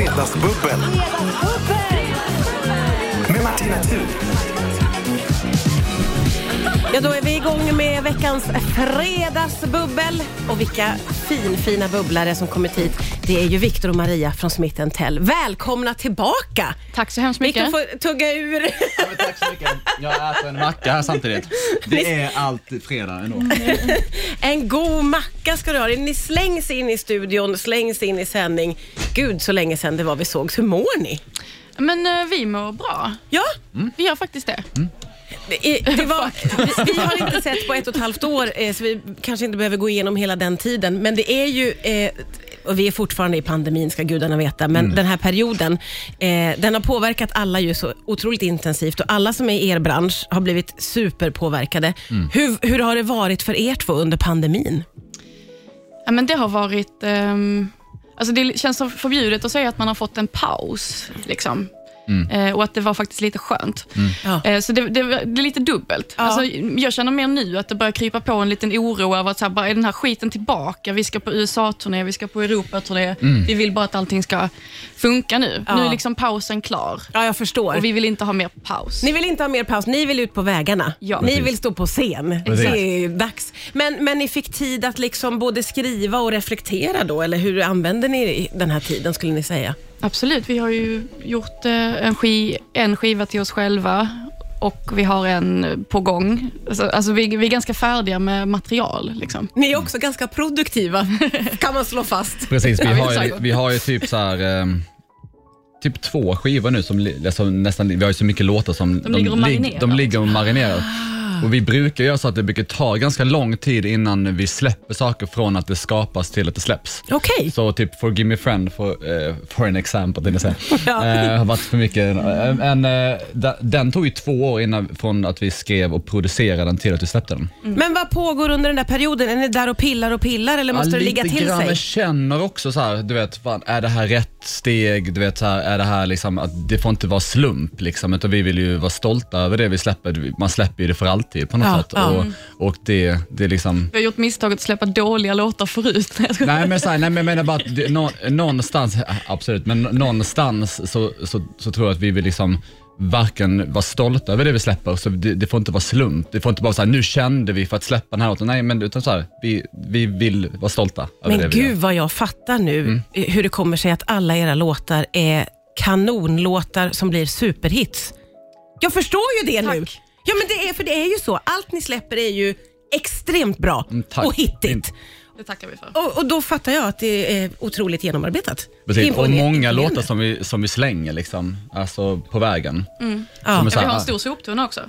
Fredagsbubbel med Martina Thun. Ja, då är vi igång med veckans fredagsbubbel. Och vilka finfina bubblare som kommit hit. Det är ju Viktor och Maria från Smith Tell. Välkomna tillbaka! Tack så hemskt Viktor mycket. får tugga ur. Ja, men tack så mycket. Jag äter en macka här samtidigt. Det är alltid fredag ändå. En god macka ska du ha. Ni slängs in i studion, slängs in i sändning. Gud, så länge sedan det var vi sågs. Hur mår ni? Men eh, vi mår bra. Ja, Vi gör faktiskt det. Det, det var, vi, vi har inte sett på ett och ett halvt år, eh, så vi kanske inte behöver gå igenom hela den tiden. Men det är ju... Eh, och vi är fortfarande i pandemin, ska gudarna veta, men den här perioden, eh, den har påverkat alla ju så otroligt intensivt och alla som är i er bransch har blivit superpåverkade. Hur, hur har det varit för er två under pandemin? Ja, men det har varit... ehm, alltså det känns så förbjudet att säga att man har fått en paus. Liksom. Eh, och att det var faktiskt lite skönt. Ja. Eh, så det, det, det är lite dubbelt. Ja. Alltså, jag känner mer nu att det börjar krypa på en liten oro över att så här, bara, är den här skiten tillbaka? Vi ska på USA-turné, vi ska på Europa-turné. Vi vill bara att allting ska funka nu. Ja. Nu är liksom pausen klar. Ja, jag förstår. Och vi vill inte ha mer paus. Ni vill inte ha mer paus, ni vill ut på vägarna. Ja. Ni Precis. vill stå på scen. Precis. Det är ju dags. Men, men ni fick tid att liksom både skriva och reflektera då, eller hur använder ni den här tiden skulle ni säga? Absolut, vi har ju gjort eh, en skiva till oss själva och vi har en på gång. Alltså, alltså vi, vi är ganska färdiga med material. Liksom. Ni är också ganska produktiva, kan man slå fast. Precis, vi har, ju, vi har ju typ så här, ehm, typ två skivor nu som alltså nästan, vi har ju så mycket låtar som De ligger och marinerar. de ligger och marinerar. Och vi brukar göra så att det brukar ta ganska lång tid innan vi släpper saker från att det skapas till att det släpps. Okej. Så typ Forgive Me Friend, for, uh, for an example, det vill säga. Ja. Eh, har varit för mycket. Eh, en, eh, da- den tog ju två år innan från att vi skrev och producerade den till att vi släppte den. Men vad pågår under den där perioden? Är ni där och pillar och pillar eller måste det ligga lite till grann, sig? Jag känner också så här, du vet, fan, är det här rätt steg? Du vet, så här, är det här liksom, att det får inte vara slump liksom, utan vi vill ju vara stolta över det vi släpper. Man släpper ju det för alltid på något Ja, sätt. ja. Och, och det, det liksom, Vi har gjort misstaget att släppa dåliga låtar förut. Nej, men, så här, nej, men jag menar bara att det, nå, någonstans, absolut, men någonstans så, så, så tror jag att vi vill liksom varken vara stolta över det vi släpper, så det, det får inte vara slump. Det får inte vara så här, nu kände vi för att släppa den här låten. Nej, men utan så här, vi, vi vill vara stolta över det Men vi gör. gud vad jag fattar nu Mm. hur det kommer sig att alla era låtar är kanonlåtar som blir superhits. Jag förstår ju det nu. Ja men det är, för det är ju så. Allt ni släpper är ju extremt bra Mm, tack. och hittigt. Det tackar vi för. Och, och då fattar jag att det är otroligt genomarbetat. Precis, och Imponer- många imponerande. låtar som vi, som vi slänger liksom, alltså på vägen. Ja. Som är Ja, så vi har en stor soptunna också.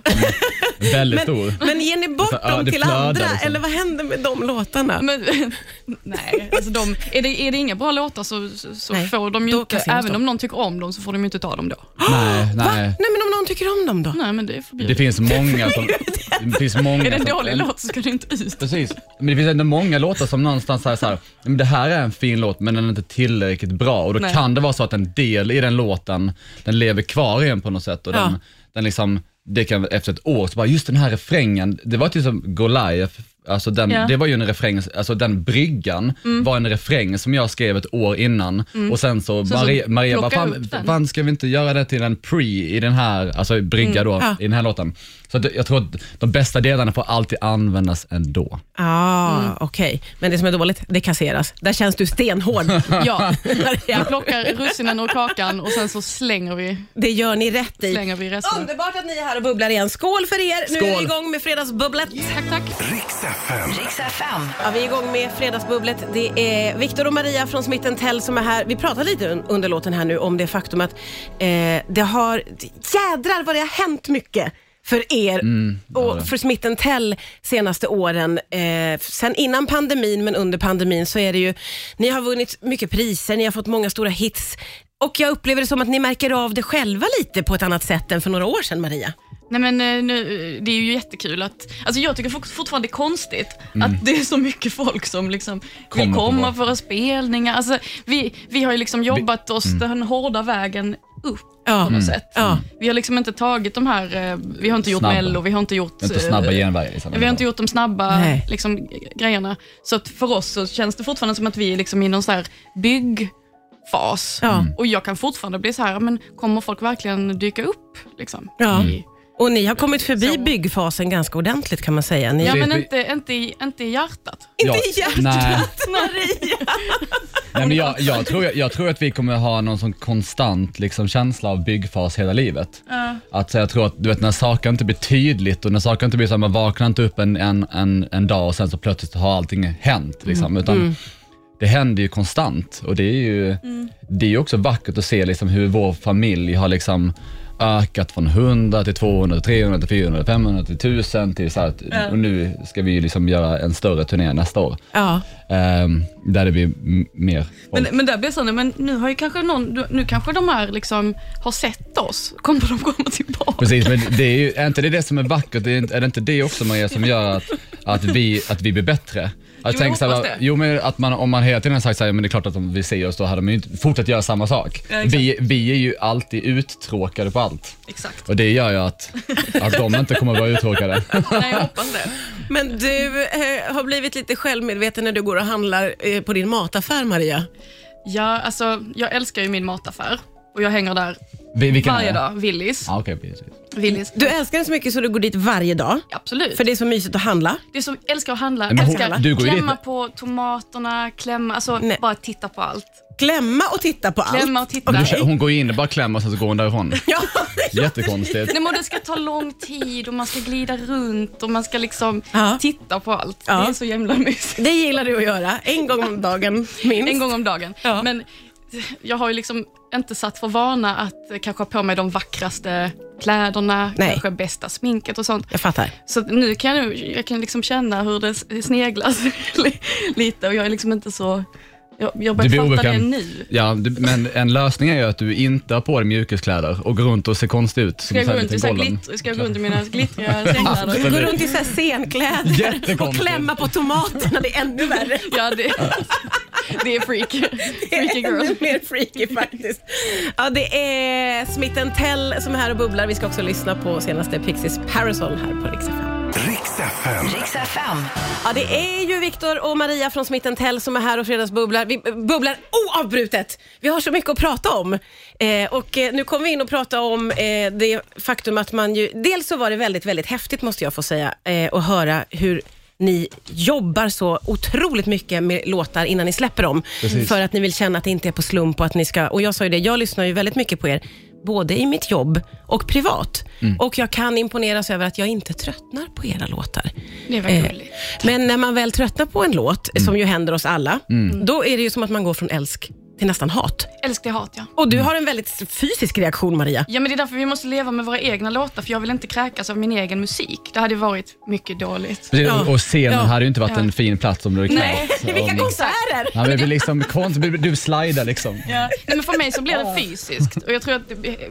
väldigt stor. Men ger ni bort Så, ja, dem det till flödar andra liksom. eller vad händer med de låtarna? Men, nej, alltså de, är, det, är det inga bra låtar så, så, så Nej, får de ju då inte, kasseras även de. om någon tycker om dem så får de ju inte ta dem då. Nej, Va? nej. Nej men om någon tycker om dem då? Nej, men det är Det förbjudet. finns många som... Det finns många Är det en som, dålig låt så ska det inte ut. Precis, men det finns ändå många låtar som någonstans säger så här, men det här är en fin låt men den är inte tillräckligt bra och då Nej. kan det vara så att en del i den låten, den lever kvar i en på något sätt och Ja. den, den liksom, det kan efter ett år, så bara just den här refrängen, det var typ som Goliath, alltså den, Ja. det var ju en refräng, alltså den bryggan var en refräng som jag skrev ett år innan och sen så, så Maria, Maria bara, fan, upp den." fan ska vi inte göra det till en pre i den här, alltså brygga då, ja. i den här låten. Så att jag tror att de bästa delarna får alltid användas ändå. Ah, Mm. okej. Men det som är dåligt, det kasseras. Där känns du stenhård. Ja, vi Maria. plockar russinen ur kakan och sen så slänger vi, Det gör ni rätt i. slänger vi resten. Underbart att ni är här och bubblar igen. Skål för er! Nu är vi Skål. igång med Fredagsbubblet. Tack, tack. Riks FM. Riks FM. Ja, vi är igång med Fredagsbubblet. Det är Viktor och Maria från Smith Tell som är här. Vi pratade lite un- under låten här nu om det faktum att eh, det har... Jädrar vad det har hänt mycket för er och för Smith Tell senaste åren. Eh, sen innan pandemin, men under pandemin så är det ju... Ni har vunnit mycket priser, ni har fått många stora hits. Och jag upplever det som att ni märker av det själva lite på ett annat sätt än för några år sedan, Maria. Nej, men, eh, nu, det är ju jättekul att... Alltså jag tycker fort- fortfarande det är konstigt att det är så mycket folk som liksom vill Kommer på komma för våra spelningar. Alltså, vi, vi har ju liksom jobbat oss den hårda vägen upp Ja. på något sätt. Ja. Vi har liksom inte tagit de här... eh, Vi har inte gjort Snabba. Mello, vi har inte gjort... Inte snabba eh, genvägar. Liksom. Vi har inte gjort de snabba Nej. liksom, grejerna. Så att för oss så känns det fortfarande som att vi är liksom i någon så här fas. Ja. Och jag kan fortfarande bli så här, men kommer folk verkligen dyka upp? Liksom, Ja. i, Och ni har kommit förbi Så. byggfasen ganska ordentligt kan man säga. Ni, ja, Det- men inte, inte, i, inte i hjärtat. Inte i hjärtat. Maria! Nej, men jag, jag, tror, jag tror att vi kommer ha någon sån konstant liksom, känsla av byggfas hela livet. Att jag tror att du vet, när saker inte blir tydligt och när saker inte blir så här, man vaknar inte upp en, en, en, en dag och sen så plötsligt har allting hänt. Liksom, utan Det händer ju konstant och det är ju det är ju också vackert att se liksom, hur vår familj har liksom ökat från 100 till 200, till 300 till 400, 500 till 1000 till så här, att- och nu ska vi liksom göra en större turné nästa år. Ja. Ehm, där det blir mer Men, folk. men där blir nej, men nu har ju kanske någon, nu kanske de här liksom har sett oss. Kommer de komma tillbaka? Precis, men det är ju är inte det, det som är vackert? Det är, inte- är det inte det också Maria som gör att, att, vi, att vi blir bättre? Att Jo, tänka jag så här, jo men att man, om man hela tiden har sagt så här, men det är klart att om vi ser oss då hade de ju inte fortsatt göra samma sak. Ja, vi, vi är ju alltid uttråkade på allt. Exakt. Och det gör ju att, att de inte kommer att vara uttråkade. Nej, jag hoppas det. Men du eh, har blivit lite självmedveten när du går och handlar eh, på din mataffär, Maria. Ja, alltså, jag älskar ju min mataffär och jag hänger där Vi- vilken är varje det? dag. Willys. Ja, okej, precis. Willys. Du älskar den så mycket så du går dit varje dag. Absolut. För det är så mysigt att handla. Det är som älskar att handla, Men hon- älskar du går ju klämma dit- på tomaterna, klämma, alltså Nej. bara titta på allt. Klämma och titta på allt. Klämma och titta. Du, Nej. hon går in och bara klämmer och sen så går hon därifrån. Ja. Jättekonstigt. Nej, men det ska ta lång tid och man ska glida runt och man ska liksom Ja. titta på allt. Ja. Det är så jävla mysigt. Det gillar du att göra. En gång om dagen minst. En gång om dagen. Ja. Men jag har ju liksom inte satt för vana att eh, kanske ha på mig de vackraste kläderna, Nej. kanske bästa sminket och sånt. Jag fattar. Så nu kan jag, jag kan liksom känna hur det sneglas li- lite och jag är liksom inte så... Jag, börjar fatta det nu. Ja, du, men en lösning är ju att du inte har på dig mjukiskläder och går runt och ser konstig ut. Ska jag, gå runt i liten så här Gollum. glitter, ska jag gå runt i mina glittriga sängkläder? Gå runt i så här scenkläder och klämma på tomaterna. Det är ännu värre. Ja, det, det är freak. Freaky girl. Ännu mer freaky faktiskt. Ja, det är Smith Tell som är här och bubblar. Vi ska också lyssna på senaste Pixies Parasol här på Rix FM. Riks FM. Riks FM. Ja, det är ju Viktor och Maria från Smith Tell som är här och fredagsbubblar. Vi eh, bubblar oavbrutet. Vi har så mycket att prata om. Eh, och eh, nu kommer vi in och prata om eh, det faktum att man ju... Dels så var det väldigt, väldigt häftigt måste jag få säga eh, att höra hur ni jobbar så otroligt mycket med låtar innan ni släpper dem. Precis. För att ni vill känna att det inte är på slump och att ni ska... Och jag sa ju det, jag lyssnar ju väldigt mycket på er, både i mitt jobb och privat. Och jag kan imponeras över att jag inte tröttnar på era låtar. Det är Eh, gulligt. Men när man väl tröttnar på en låt, Mm. som ju händer oss alla, då är det ju som att man går från älsk till nästan hat. Älsk till hat, ja. Och Mm. du har en väldigt fysisk reaktion, Maria. Ja, men det är därför vi måste leva med våra egna låtar, för jag vill inte kräkas av min egen musik. Det hade varit mycket dåligt. Precis, Ja. Och scenen Ja. hade ju inte varit Ja. en fin plats om du hade Nej. Vilka Om- konserter! Ja, men det blir liksom konstigt, du, slidar liksom. Ja. Nej, men för mig så blir det fysiskt och jag tror att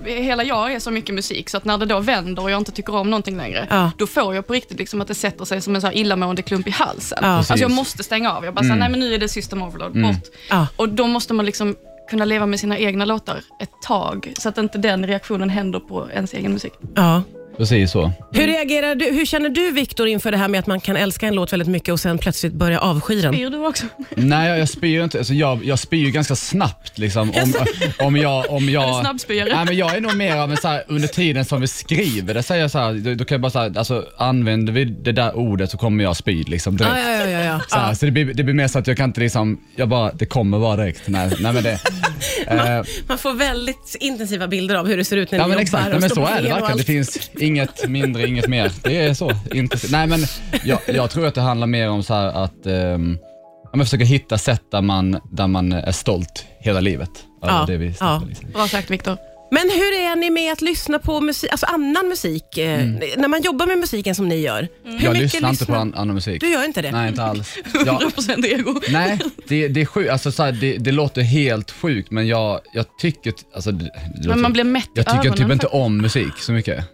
det, hela jag är så mycket musik så att när det då vänder och jag inte tycker om någonting längre, Ja. då får jag på riktigt liksom att det sätter sig som en så här illamående klump i halsen. Ja. Alltså jag måste stänga av. Jag bara, så här, nej men nu är det system overload, bort. Ja. Och då måste man liksom Liksom kunna leva med sina egna låtar ett tag så att inte den reaktionen händer på ens egen musik. Ja. Precis så. Hur, reagerar du, hur känner du, Viktor, inför det här med att man kan älska en låt väldigt mycket och sen plötsligt börja avsky den? Spyr du också? Nej, jag, jag spyr ju inte. Alltså, jag, jag spyr ju ganska snabbt. Liksom, om, om jag... Om jag Är du snabbspyare? Nej, men jag är nog mer av en så här, under tiden som vi skriver det, säger jag så här, då, då kan jag bara säga, alltså använder vi det där ordet så kommer jag spy liksom direkt. Ja, ja, ja, ja, ja. Så, här, så det, blir, det blir mer så att jag kan inte liksom, jag bara, det kommer bara direkt. Nej, nej men det. eh, Man får väldigt intensiva bilder av hur det ser ut när Ja ni men jobbar exakt, och men står så på är det scen och verkligen. Det allt. finns inget mindre, inget mer. Det är så. Inte, nej men jag, jag tror att det handlar mer om så att um, man försöker hitta sätt där man, där man är stolt hela livet. Ja, det vi ja. liksom. Bra sagt Viktor. Men hur är ni med att lyssna på musik, alltså annan musik? eh, När man jobbar med musiken som ni gör. Hur Mm. Jag lyssnar inte på an, annan musik. Du gör inte det? Nej, inte alls. Jag, 100% ego. nej, det, det är sjukt. Alltså, så här, det, det låter helt sjukt men jag, jag tycker... Alltså, det, det låter, man blir mätt Jag tycker ögonen typ inte faktiskt. om musik så mycket.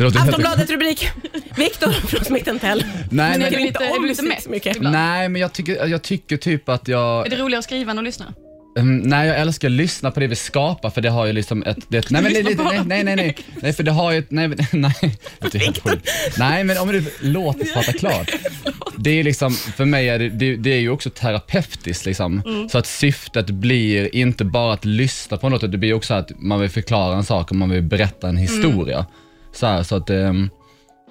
Det låter helt Aftonbladet rubrik, Viktor från Smith Tell. Nej, Men men, du inte om mätt så mycket. nej, men jag tycker, jag tycker typ att jag... Är det roligare att skriva än att lyssna? Um, nej, jag älskar att lyssna på det vi skapar för det har ju liksom ett... Det, nej, men, det, det, nej, nej, nej, nej, nej, för det har ju ett... Nej, nej, det är helt sjukt. nej, men om du låter prata klart. Det är liksom, för mig är det, det, det är ju också terapeutiskt liksom. Så att syftet blir inte bara att lyssna på något, det blir också att man vill förklara en sak och man vill berätta en historia. Så, här, så att um,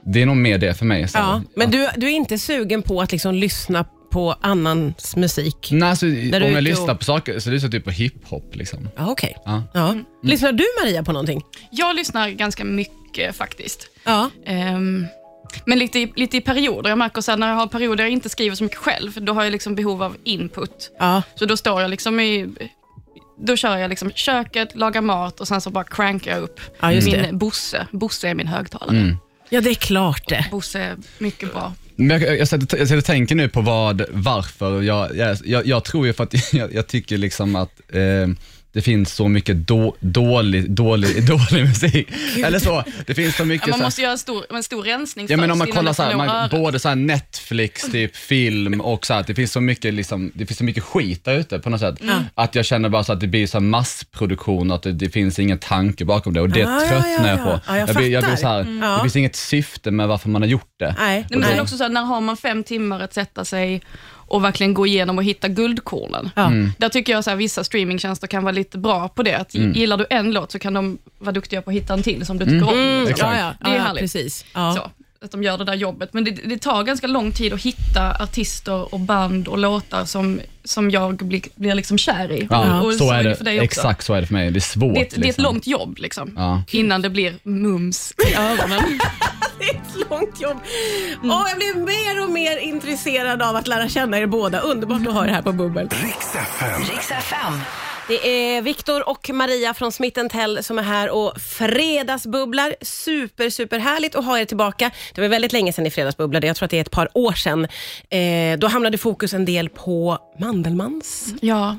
det är nog mer det för mig. Så, Ja, men du, du är inte sugen på att liksom lyssna på annans musik? Nej, alltså, du om jag lyssnar och- på saker så lyssnar jag typ på hiphop. Liksom. Ja, Okej. Ja. Ja. Lyssnar du Maria på någonting? Jag lyssnar ganska mycket faktiskt. Ja. Ehm, men lite i, lite i perioder. Jag märker så här, när jag har perioder jag inte skriver så mycket själv, då har jag liksom behov av input. Ja. Så då står jag liksom i... Då kör jag liksom köket, lagar mat och sen så bara crankar jag upp Ja, min det. Bosse. Bosse är min högtalare. Mm. ja, det är klart det. Bosse är mycket bra. Men jag, jag, sätter, jag sätter och tänker nu på vad, varför. Jag, jag, jag, jag tror ju för att jag, jag tycker liksom att eh, det finns så mycket då, dålig, dålig, dålig musik. Eller så, det finns så mycket Ja, man måste göra en stor, en stor rensning Ja, men om man kollar så här, man, både så Netflix, typ film och så här, att det finns så mycket, liksom, det finns så mycket skit där ute på något sätt. Att jag känner bara så att det blir så massproduktion och att det, det finns ingen tanke bakom det och det Ah, tröttnar ja, jag ja. på. Ja, jag blir, jag blir så här, Mm. Det finns inget syfte med varför man har gjort det. Nej. Men sen också så när har man fem timmar att sätta sig och verkligen gå igenom och hitta guldkornen. Ja. Mm. Där tycker jag så här, vissa streamingtjänster kan vara lite bra på det. Att Gillar du en låt så kan de vara duktiga på att hitta en till som du tycker om. Mm, Exakt. ja, ja, Det är ja, härligt. Precis. Ja. Så, att de gör det där jobbet. Men det, det tar ganska lång tid att hitta artister och band och låtar som, som jag blir, blir liksom kär i. Ja, och så är det, för dig också. exakt så är det för mig. Det är svårt. Det, är ett- det är ett liksom. långt jobb liksom, Ja. innan det blir mums i öronen. Det är ett långt jobb. Åh, jag blir mer och mer intresserad av att lära känna er båda. Underbart att ha er här på Bubbel. Riks FM. Det är Viktor och Maria från Smith Tell som är här och fredagsbubblar. Super, super härligt att ha er tillbaka. Det var väldigt länge sedan ni fredagsbubblade. Jag tror att det är ett par år sedan. Eh, då hamnade fokus en del på Mandelmans. Ja,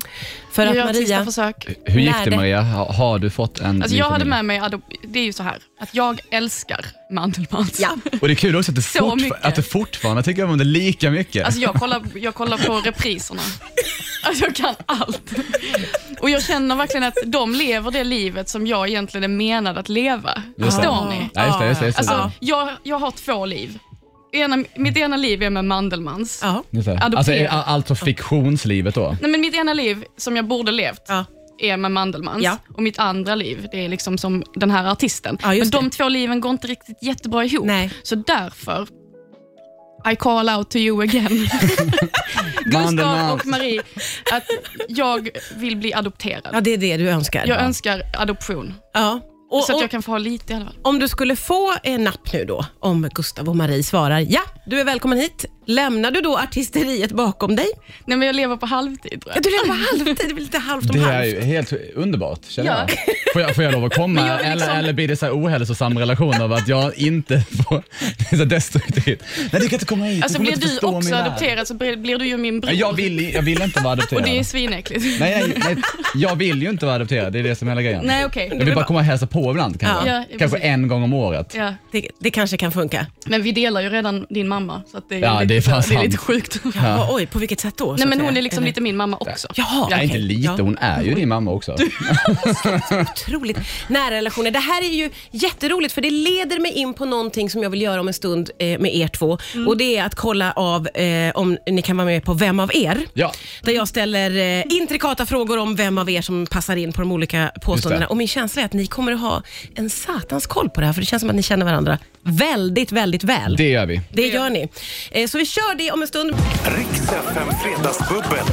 För att jag Maria... försök. Hur gick det Maria? Ha- Har du fått en Alltså jag hade familj? med mig, det är ju så här, att jag älskar Mandelmans. Ja. Och det är kul också att du, Så fortfar- mycket. att du fortfarande tycker om det lika mycket. Alltså jag kollar, jag kollar på repriserna. Alltså jag kan allt. Och jag känner verkligen att de lever det livet som jag egentligen är menad att leva. Just det. Förstår ni? Ja, just det, just det, just det. Alltså, jag, jag har två liv. Ena, mitt ena liv är med Mandelmans. Ja. Just det. adoptera. Alltså, är alltså fiktionslivet då? Nej, men mitt ena liv, som jag borde levt, Ja. Är med Mandelmans. Ja. Och mitt andra liv, det är liksom som den här artisten. Ja, men de det. två liven går inte riktigt jättebra ihop. Nej. Så därför, I call out to you again. Gustav och Marie, att jag vill bli adopterad. ja, det är det du önskar. Jag önskar adoption. Ja. Och, Så att jag kan få ha lite i alla fall. om du skulle få en napp nu då, om Gustav och Marie svarar ja, du är välkommen hit. Lämnar du då artisteriet bakom dig? Nej, men jag lever på halvtid tror Ja, jag. du lever på halvtid, det blir lite halvt om Det är halvt. ju helt underbart känner Ja. jag. Får jag. Får jag lov att komma Men jag är liksom- eller, eller blir det så här ohälsosam relation av att jag inte får... Det är så destruktivt. Nej du kan inte komma hit, Alltså du kommer blir inte du förstå också min värld. adopterad så blir blir du ju min bror. Nej, Jag vill, jag vill inte vara adopterad. Och det är svinäckligt. nej, nej, nej, jag vill ju inte vara adopterad, det är det som är hela grejen. Nej, okej. Jag vill bara komma och hälsa på ibland kanske. Ja. Ja, kanske en gång om året. Ja. Det, det kanske kan funka. Men vi delar ju redan din mamma, så att det, är Ja, lite, det är fan det är lite sjukt. Ja. Oj, på vilket sätt då? så Nej, att men hon är liksom Eller- lite min mamma också. Jaha, inte okej. lite, Ja. hon är ju din mamma också. Otroligt nära relationer. Det här är ju jätteroligt för det leder mig in på någonting som jag vill göra om en stund eh, med er två. Mm. Och Det är att kolla av eh, om ni kan vara med på Vem av er? Ja. Där jag ställer eh, intrikata frågor om vem av er som passar in på de olika påståendena. Och min känsla är att ni kommer att ha en satans koll på det här för det känns som att ni känner varandra väldigt, väldigt väl. Det gör vi. Det gör ni. Eh, Så vi kör det om en stund. Riks FM Fredagsbubbel.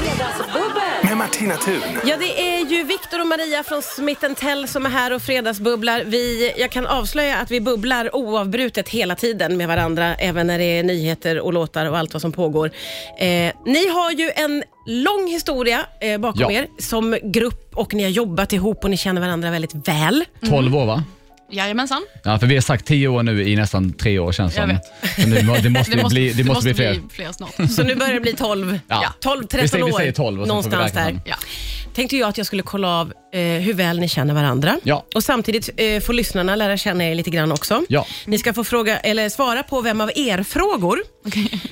Med Martina Thun. Ja, det är ju Viktor och Maria från Smith Tell som är här och fredagsbubblar. Vi, jag kan avslöja att vi bubblar oavbrutet hela tiden med varandra, även när det är nyheter och låtar och allt vad som pågår. Eh, ni har ju en lång historia eh, bakom Ja. er som grupp och ni har jobbat ihop och ni känner varandra väldigt väl. 12 år va? Jajamensan. Ja, för vi har sagt 10 år nu i nästan tre år känns Jag som. vet. Så nu, må- det måste, Det måste, bli, det måste bli fler. fler snart. Så nu börjar det bli 12, Ja. 12 13 Vi säger- vi år. säger 12 och så får vi någonstans räkna där. sen. Ja. Tänkte jag att jag skulle kolla av eh, hur väl ni känner varandra. Ja. Och samtidigt eh, får lyssnarna lära känna er lite grann också. Ja. Ni ska få fråga, eller svara på vem av er frågor.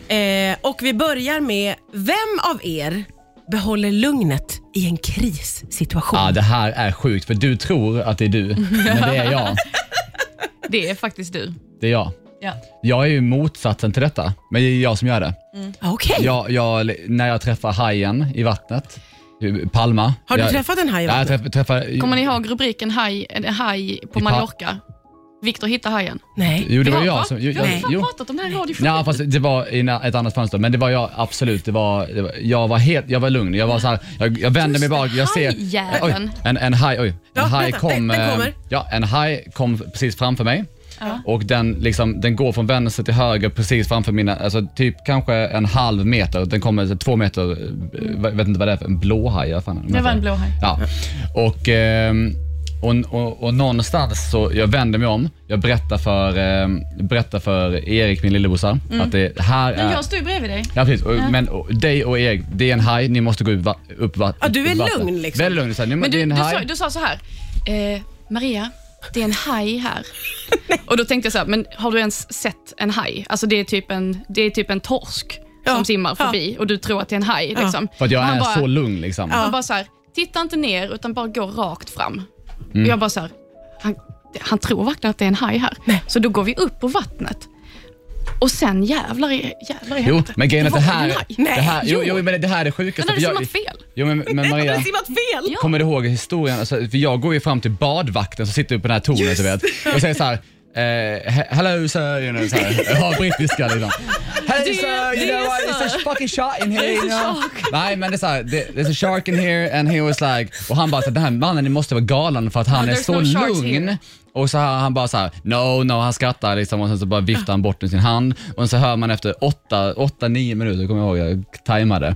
Eh, och vi börjar med, vem av er behåller lugnet i en krissituation? Ja, det här är sjukt, för du tror att det är du, men det är jag. Det är faktiskt du. Det är jag. Ja. Jag är ju motsatsen till detta, men det är jag som gör det. Okej. Jag, jag, när jag träffar hajen i vattnet, Palma. Har du jag, träffat en haj i jag vattnet? träffar, träffar, Kommer ni ihåg rubriken haj, haj på I pa- Mallorca? Viktor hittar hajen. Nej. Jo, det Vi var jag som... Vi har Nej. fan jo. pratat om det här i radio Ja, fast det var i na- ett annat fönster, men det var jag absolut. Det var, det var, jag var helt, jag var lugn. Jag var så här, jag, jag vände mig bak, jag ser... hajjäveln. Oj, en, en haj, oj. En Ja, haj kom, Den- den eh, kommer. Ja, en haj kom precis framför mig. Ja. Och den, liksom, den går från vänster till höger precis framför mina, alltså typ kanske en halv meter. Den kommer så två meter, eh, jag vet inte vad det är för, en blåhaj. vad fan är Det var en blå haj. Ja. Och, ehm, och, och, och någonstans så, jag vänder mig om, jag berättar för, ehm, berättar för Erik, min lillebrorsa, att det här Men är... jag står ju bredvid dig. Ja precis, och, men och, dig och Erik, det är en haj, ni måste gå upp, va- upp, va- Ja, du är upp lugn, liksom. Väldigt lugn. Så här, ni, Men det är du, en du, haj. sa, du sa så här, eh, Maria, det är en haj här. och då tänkte jag så här, men har du ens sett en haj? Alltså det är typ en, det är typ en torsk Ja, som simmar ja. förbi och du tror att det är en haj. Ja. Liksom. För att jag Och han är bara, så lugn liksom. Han bara så här, titta inte ner utan bara gå rakt fram. Mm. Jag bara så här, han, han tror verkligen att det är en haj här. Så då går vi upp på vattnet. Och sen jävlar i, jävlar i Jo, men grejen är att det här, det här, jo, jo. men det här är det sjukaste. hade för jag- simmat fel. Jo, men, men Maria, du simmat fel? Kommer du ihåg historien? Alltså, för jag går ju fram till badvakten som sitter på den här tornet, du vet, och säger så här. He- hello sir, you know, så här. Har brittiska liksom. Hello Det- sir, you know what, it's a fucking shark in here. You know? Nej men det är så här, det- there's a shark in here and he was like, och han bara så den här mannen måste vara galen för att han No, är there's så no lugn. Och så han bara så här, no, no, han skrattar liksom och sen så bara viftar han bort med sin hand och så hör man efter åtta, åtta nio minuter, kommer jag ihåg, jag tajmade.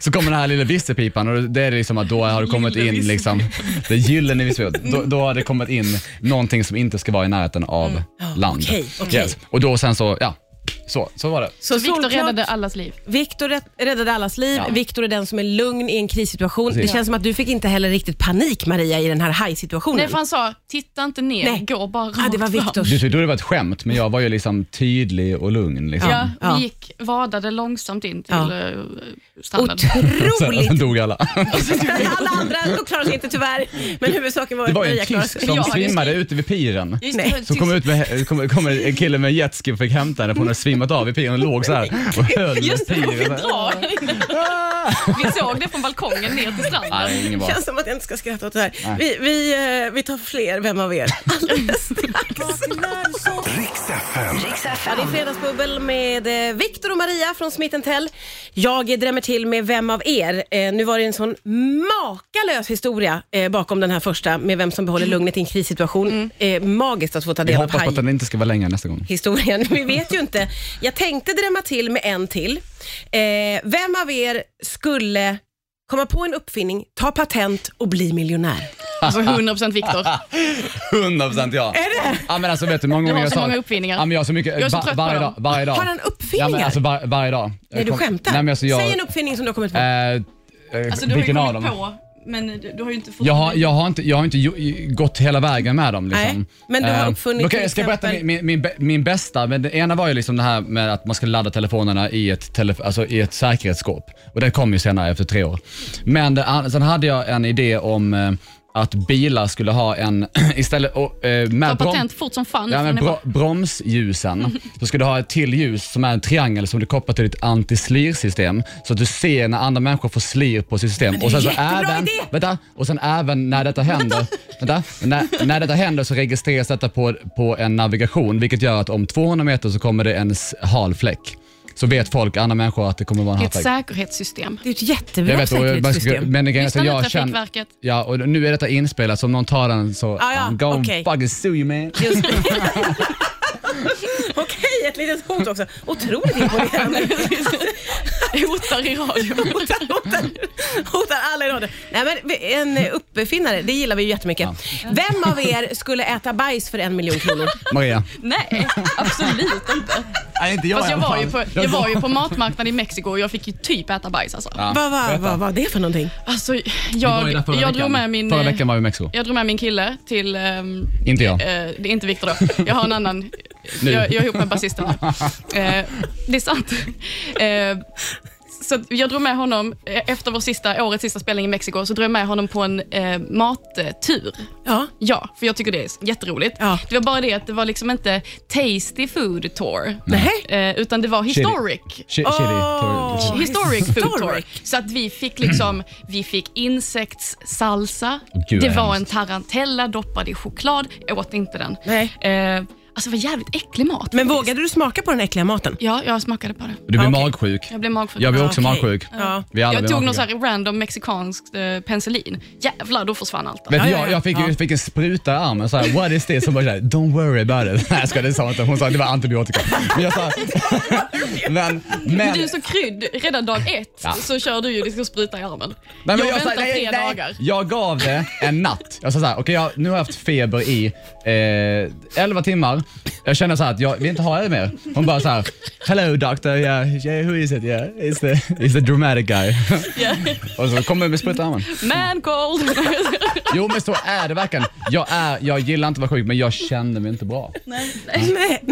Så kommer den här lilla visselpipan och det är liksom att då har det kommit in liksom, det gyllene visselpipan. Då, då har det kommit in någonting som inte ska vara i närheten av land. okej, okej. Yes. Och då sen så, ja, så, så var det. Så Viktor solklart- räddade allas liv. Viktor rädd- räddade allas liv. Ja. Viktor är den som är lugn i en krissituation. Precis. Det känns som att du fick inte heller riktigt panik Maria i den här hajsituationen. Nej, för han sa, titta inte ner, Nej. gå bara rakt ah, det var fram. Viktors. Du tyckte det var ett skämt, men jag var ju liksom tydlig och lugn. Liksom. Ja, Ja. vi gick, vadade långsamt in till Ja. ja. stranden. Sen Otroligt. dog alla. Alla andra de klarar sig inte tyvärr. Men huvudsaken var Det att var ju Maria en klarade tysk sig. som Ja, det svimmade ute vid piren. Just Nej. Så kom, ut med, kom, kom en kille med jetski och fick hämta henne hade svimmat av i piren och låg så här och höll med Just det, vi piren. drar. Vi såg det från balkongen ner till stranden. Nej, Det bra. känns som att jag inte ska skratta åt det här. Vi, vi, eh, vi tar fler Vem av er alldeles strax. Ja, det är Fredagsbubbel med eh, Viktor och Maria från Smith Tell. Jag drämmer till med Vem av er? Eh, nu var det en sån makalös historia eh, bakom den här första med vem som behåller lugnet i en krissituation. Eh, magiskt att få ta Jag del av hoppas på att den inte ska vara längre nästa gång. historien. Vi vet ju inte. Jag tänkte drämma till med en till. Eh, vem av er skulle komma på en uppfinning, ta patent och bli miljonär? Alltså 100% Viktor. 100 procent ja. Är det? Ja men alltså vet du, många Du gånger har jag så sa... många uppfinningar. Ja men jag har så mycket, Jag är så va- trött på varje dem. dag, varje dag. Har han Ja uppfinningar? men alltså var, varje dag. Nej, du skämtar. Nej men alltså jag... Säg en uppfinning som du har kommit på. eh, eh, Alltså, du har ju vilken av kommit dem? på, men du, du har ju inte fått Jag har, jag har inte, jag har inte gått hela vägen med dem. Liksom. Nej, men du har Eh, uppfunnit okej, till jag ska berätta exempel- min, min, min, bä- min bästa, men det ena var ju liksom det här med att man ska ladda telefonerna i ett, tele, alltså i ett säkerhetsskåp. Och det kom ju senare efter tre år. Men det, an- sen hade jag en idé om eh, att bilar skulle ha en, istället och, eh, Ta med brom- patent fort som fan. Ja, ni bro, bromsljusen. Så ska du ha ett till ljus som är en triangel som du kopplar till ditt antislirsystem. Så att du ser när andra människor får slir på sitt system. Och sen, så jättebra även, idé! vänta, och sen även när detta händer, vänta, när, när detta händer så registreras detta på, på en navigation vilket gör att om 200 meter så kommer det en s- hal fläck. Så vet folk, andra människor, att det kommer vara en Det är ett säkerhetssystem. Det är ett jättebra Jag vet, och jag, säkerhetssystem. men grejen är Lyssna nu, jag känner, Trafikverket. ja, och nu är detta inspelat så om någon tar den så Ah, ja, I'm going okej. fucking sue you man. Just det. Okej, ett litet hot också. Otroligt imponerande. Hotar i radio. hotar, hotar, hotar alla i radio. Nej, men en uppfinnare, det gillar vi ju jättemycket. Vem av er skulle äta bajs för en miljon kronor? Maria. Nej, absolut inte. Nej, inte Fast jag i alla var, fall. ju på, jag var ju på matmarknaden i Mexiko och jag fick ju typ äta bajs alltså. Ja, Vad var berätta. vad var det för någonting? Alltså, var ju jag, där förra jag, veckan. drog med min, Förra eh, veckan var vi i Mexiko. jag drog med min kille till... ehm, Inte jag. eh, det är inte Viktor då. Jag har en annan. Nu. Jag, jag är ihop med basisten nu. Eh, det är sant. Eh, Så jag drog med honom, eh, efter vår sista, årets sista spelning i Mexiko, så drog jag med honom på en eh, mattur. Ja. Ja, för jag tycker det är jätteroligt. Ja. Det var bara det att det var liksom inte tasty food tour, Nej. eh, utan det var historic. Chi- Chili. Åh. Historic food tour. Så att vi fick liksom, vi fick insektssalsa, gud, det var en tarantella doppad i choklad. Jag åt inte den. Nej. Eh, alltså det var jävligt äcklig mat. Men faktiskt. vågade du smaka på den äckliga maten? Ja, jag smakade på det. Du blir Okej. magsjuk. Jag blev magsjuk. Jag blir också Okej. magsjuk. Ja. Vi alla jag blir tog någon magsjuka. så här random mexikansk eh, penicillin. Jävlar, då försvann allt. Vet Ja, du, ja, jag, ja. jag fick, Ja. jag fick en spruta i armen, så här, what is this? Hon bara, så här, don't worry about it. Nej, jag skojar, det sa hon inte. Hon sa det var antibiotika. Men jag sa, men, men, Men du är så krydd, redan dag ett Ja. så kör du ju liksom spruta i armen. Nej, men jag, sa- väntar tre dagar. Jag gav det en natt. Jag sa såhär, okej jag, nu har jag haft feber i eh, 11 timmar. Jag känner så här att jag vill inte ha det mer. Hon bara så här, hello doctor, yeah, yeah, who is it? Yeah, it's the, it's the dramatic guy. Ja. Och så kommer jag med spruta i armen. Man cold. Jo men så är det verkligen. Jag, är, jag gillar inte att vara sjuk men jag kände mig inte bra. Nej, nej,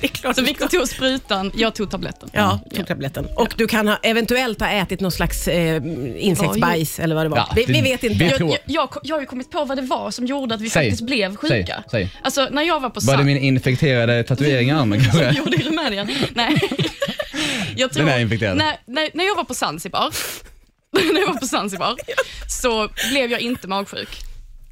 det är klart Så Viktor tog sprutan, jag tog tabletten. Ja, tog tabletten. Och du kan ha, eventuellt ha ätit någon slags eh, insektsbajs eller vad det var. Ja, vi, vi vet inte. vi- Jag, jag, jag, har ju kommit på vad det var som gjorde att vi Säg. faktiskt blev Säg. sjuka. Säg. Alltså när jag var på Var det min infekterade tatuering i armen kanske? gjorde i Rumänien. Nej. Jag tror, Den är infekterad. När, när, när jag var på Zanzibar, när jag var på Zanzibar så blev jag inte magsjuk.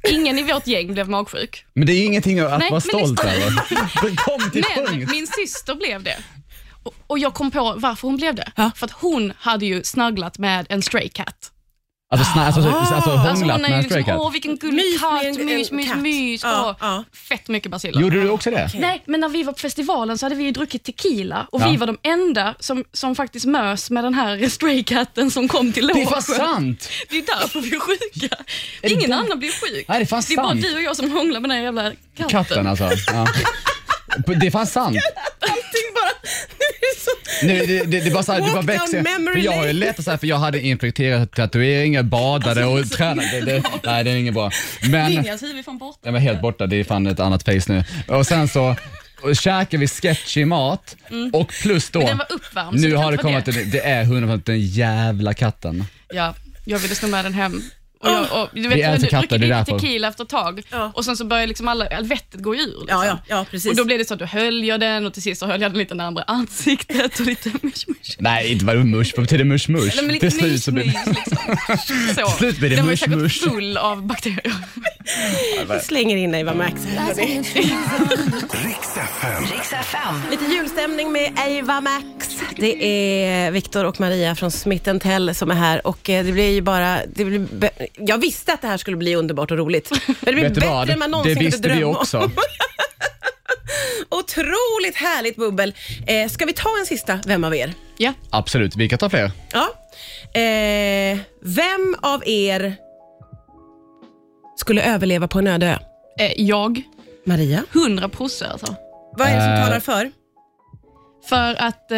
Ingen i vårt gäng blev magsjuk. Men det är ingenting att Nej, vara men stolt det- över. Kom till Men punkt. min syster blev det. Och, och jag kom på varför hon blev det. För att hon hade ju snagglat med en stray cat. Alltså, sna, alltså, alltså, alltså Alltså hånglat hon med stray liksom, cat. åh vilken gullig katt, en- mys, mys, mys. Ja, ja. Fett mycket basiller. Gjorde du också det? Nej, men när vi var på festivalen så hade vi ju druckit tequila och Ja. vi var de enda som, som faktiskt mös med den här stray catten som kom till Det logen. var sant! Det är därför vi är sjuka. Är Ingen det- annan blir sjuk. Nej, det fan det är bara sant. du och jag som hånglar med den här jävla katten. Katten alltså. Ja. Det är fan sant. Allting bara... Nu är det så... Nu, det, det, det bara så här, det bara växer. För jag har ju lätt så här, för jag hade infekterad tatuering, jag badade och tränade. Det, det, nej, det är inget bra. Men Linjas huvud är fan borta. jag var helt borta, det är fan ett annat face nu. Och sen så och käkar vi sketchy mat och plus då, Mm. Men den var uppvärmd. nu har det kommit, det. det är 100% den jävla katten. Ja, jag ville sno med den hem. Och jag, och, du vet, Vi hade katter, det är därför. tequila efter ett tag Ja. och sen så började liksom alla, all vettet gå ur. Liksom. Ja, ja, ja, precis. Och då blev det så att du höll jag den och till sist så höll jag den lite närmare ansiktet och lite mush mush. Nej, inte vad mush, vad betyder mush mush? Nej, men lite Till slut mys så blir mys liksom. Så. Slut blir det den var ju mush, säkert mush. full av bakterier. Vi slänger in Eva Max här. hörni. Riks FM. Riks FM. Lite julstämning med Eva Max. Det är Viktor och Maria från Smith Tell som är här och eh, det blir ju bara... Det blir be- jag visste att det här skulle bli underbart och roligt. Men det blir bättre vad? än man Det någonsin kunde visste vi om. också. Otroligt härligt bubbel. Eh, ska vi ta en sista, vem av er? Ja, Absolut, vi kan ta fler. Ja. Eh, vem av er skulle överleva på en öde ö? eh, jag. Maria? 100 procent alltså. Vad är det som Eh, talar för? För att eh,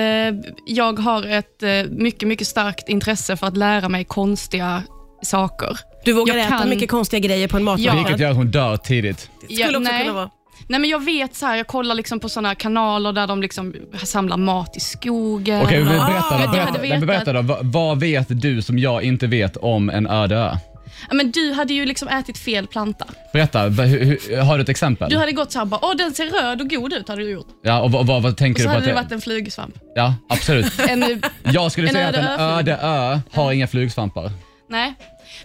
jag har ett eh, mycket, mycket starkt intresse för att lära mig konstiga saker. Du vågar jag äta kan- mycket konstiga grejer på en Ja. matmarknad. Vilket gör att hon dör tidigt. Det skulle också nej. kunna vara. Nej, men jag vet så här, jag kollar liksom på såna kanaler där de liksom samlar mat i skogen. Okej, men Ah, berätta då. hade Berätta, men berätta då. Vad, vad vet du som jag inte vet om en öde ö? Ja, men du hade ju liksom ätit fel planta. Berätta, hur, hur, har du ett exempel? Du hade gått så här bara, åh den ser röd och god ut, hade du gjort. Ja, och vad, vad, vad Och tänker så du på? hade Att det det, varit en flugsvamp. ja, absolut. En, Jag skulle En säga att en öde ö har inga flugsvampar. Nej.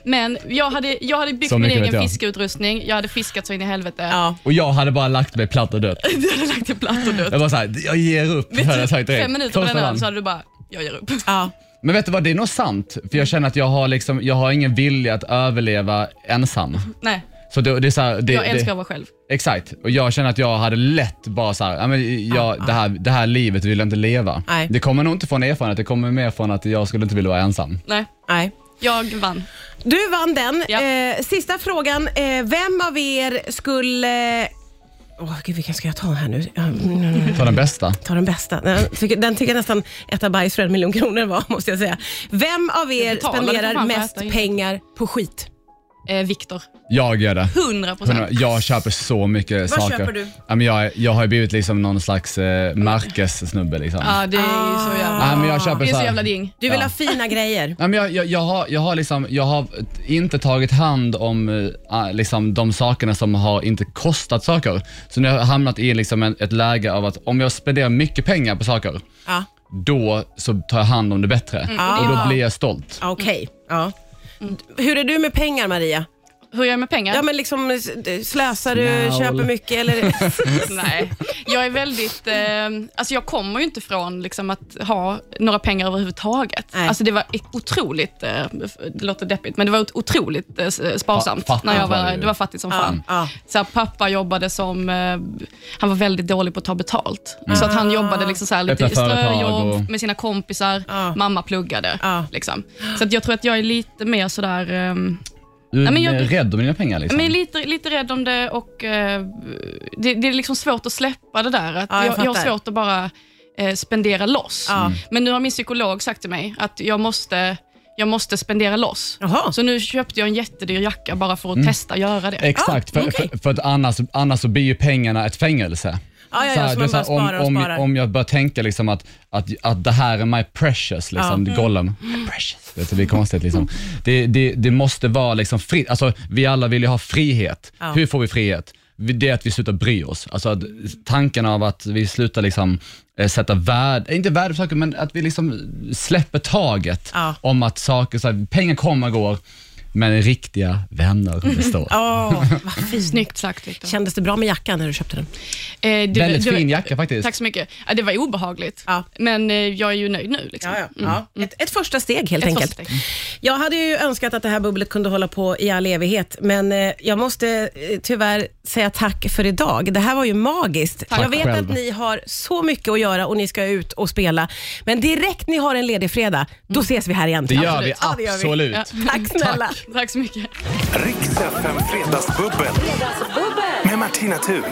Men jag hade, jag hade byggt Så min mycket vet egen jag. fiskeutrustning, jag hade fiskat så in i helvete. Ja. Och jag hade bara lagt mig platt och dött. Du hade lagt det platt och dött. Jag var såhär, jag ger upp. hade jag sagt direkt. Fem minuter på Första den dagen. så hade du bara, jag ger upp. Ja. Men vet du vad, det är nog sant. För jag känner att jag har, liksom, jag har ingen vilja att överleva ensam. Nej, Så det, det är så här, det, jag älskar det, att vara själv. Exakt, och jag känner att jag hade lätt bara så här, ja, men jag, det, här, det här livet vill jag inte leva. Nej. Det kommer nog inte från erfarenhet, det kommer mer från att jag skulle inte vilja vara ensam. Nej, Nej. Jag vann. Du vann den. Ja. Eh, sista frågan. Eh, vem av er skulle... Åh, gud, vilken ska jag ta här nu? Mm. Ta den bästa. Ta den bästa. Den tycker, den tycker jag nästan äta bajs för en miljon kronor var, måste jag säga. Vem av er Jag betalar, det får spenderar fan mest äta, pengar på skit? Eh, Viktor. Jag gör det. 100 procent. Jag köper så mycket Vad saker. köper du? Ja, men jag, jag har ju blivit liksom någon slags eh, märkessnubbe. Liksom. Ja, det är ju så jävla... Ja, men jag köper Det är så så jävla ding. Du vill Ja. ha fina grejer. Ja, men jag, jag, jag, har, jag, har liksom, jag har inte tagit hand om eh, liksom, de sakerna som har inte kostat saker. Så nu har jag hamnat i liksom en, ett läge av att om jag spenderar mycket pengar på saker, Ja. då så tar jag hand om det bättre. Och då blir jag stolt. Okej. Ja. Hur är du med pengar Maria? Hur är jag med pengar? Ja, men liksom, slösar du, Snål. köper mycket eller? Nej, jag är väldigt... Eh, alltså jag kommer ju inte från liksom, att ha några pengar överhuvudtaget. Nej. Alltså det var otroligt, eh, det låter deppigt, men det var otroligt eh, sparsamt. Fa- när jag var det var, fattigt som Ja, fan. ja. Så här, pappa jobbade som, eh, han var väldigt dålig på att ta betalt. Så att han jobbade liksom så här, lite ströjobb och- med sina kompisar, Ja. mamma pluggade. Liksom. Så att jag tror att jag är lite mer sådär, ehm, Du är men jag- mer rädd om dina pengar. Liksom. men lite, lite rädd om det och eh, det, det är liksom svårt att släppa det där. Att Ja, jag jag, jag har fattar. svårt att bara eh, spendera loss. Ja. Men nu har min psykolog sagt till mig att jag måste, jag måste spendera loss. Jaha. Så nu köpte jag en jättedyr jacka bara för att Mm. testa göra det. Exakt, för, okej. för, för att annars, annars så blir ju pengarna ett fängelse. Ja, ja, ja, så man så bara här, sparar och om, sparar. om, om jag börjar tänka liksom att, att, att det här är my precious, liksom, Ja. Gollum. Precious. Det blir konstigt. Liksom. Det, det, det måste vara liksom fritt. Alltså, vi alla vill ju ha frihet. Ja. Hur får vi frihet? Det är att vi slutar bry oss. Alltså, att tanken av att vi slutar liksom, eh, sätta värde, inte värde på saker, men att vi liksom släpper taget Ja. om att saker, så här, pengar kommer och går, men riktiga vänner består. Åh, vad fint. Snyggt sagt Victor. Kändes det bra med jackan när du köpte den? Eh, det- Väldigt det- fin jacka faktiskt. Tack så mycket. Ja, det var obehagligt, Ja. men eh, jag är ju nöjd nu. Liksom. Ja, ja. ja. Ett, ett första steg helt Ett enkelt. steg. Jag hade ju önskat att det här bubblet kunde hålla på i all evighet, men eh, jag måste eh, tyvärr säga tack för idag. Det här var ju magiskt. Tack jag vet själv. att ni har så mycket att göra och ni ska ut och spela, men direkt ni har en ledig fredag, då ses vi här igen. Det gör vi Ja, det gör vi. absolut. Ja. Tack Tack så mycket. Riks FM Fredagsbubbel. Med Martina Thun.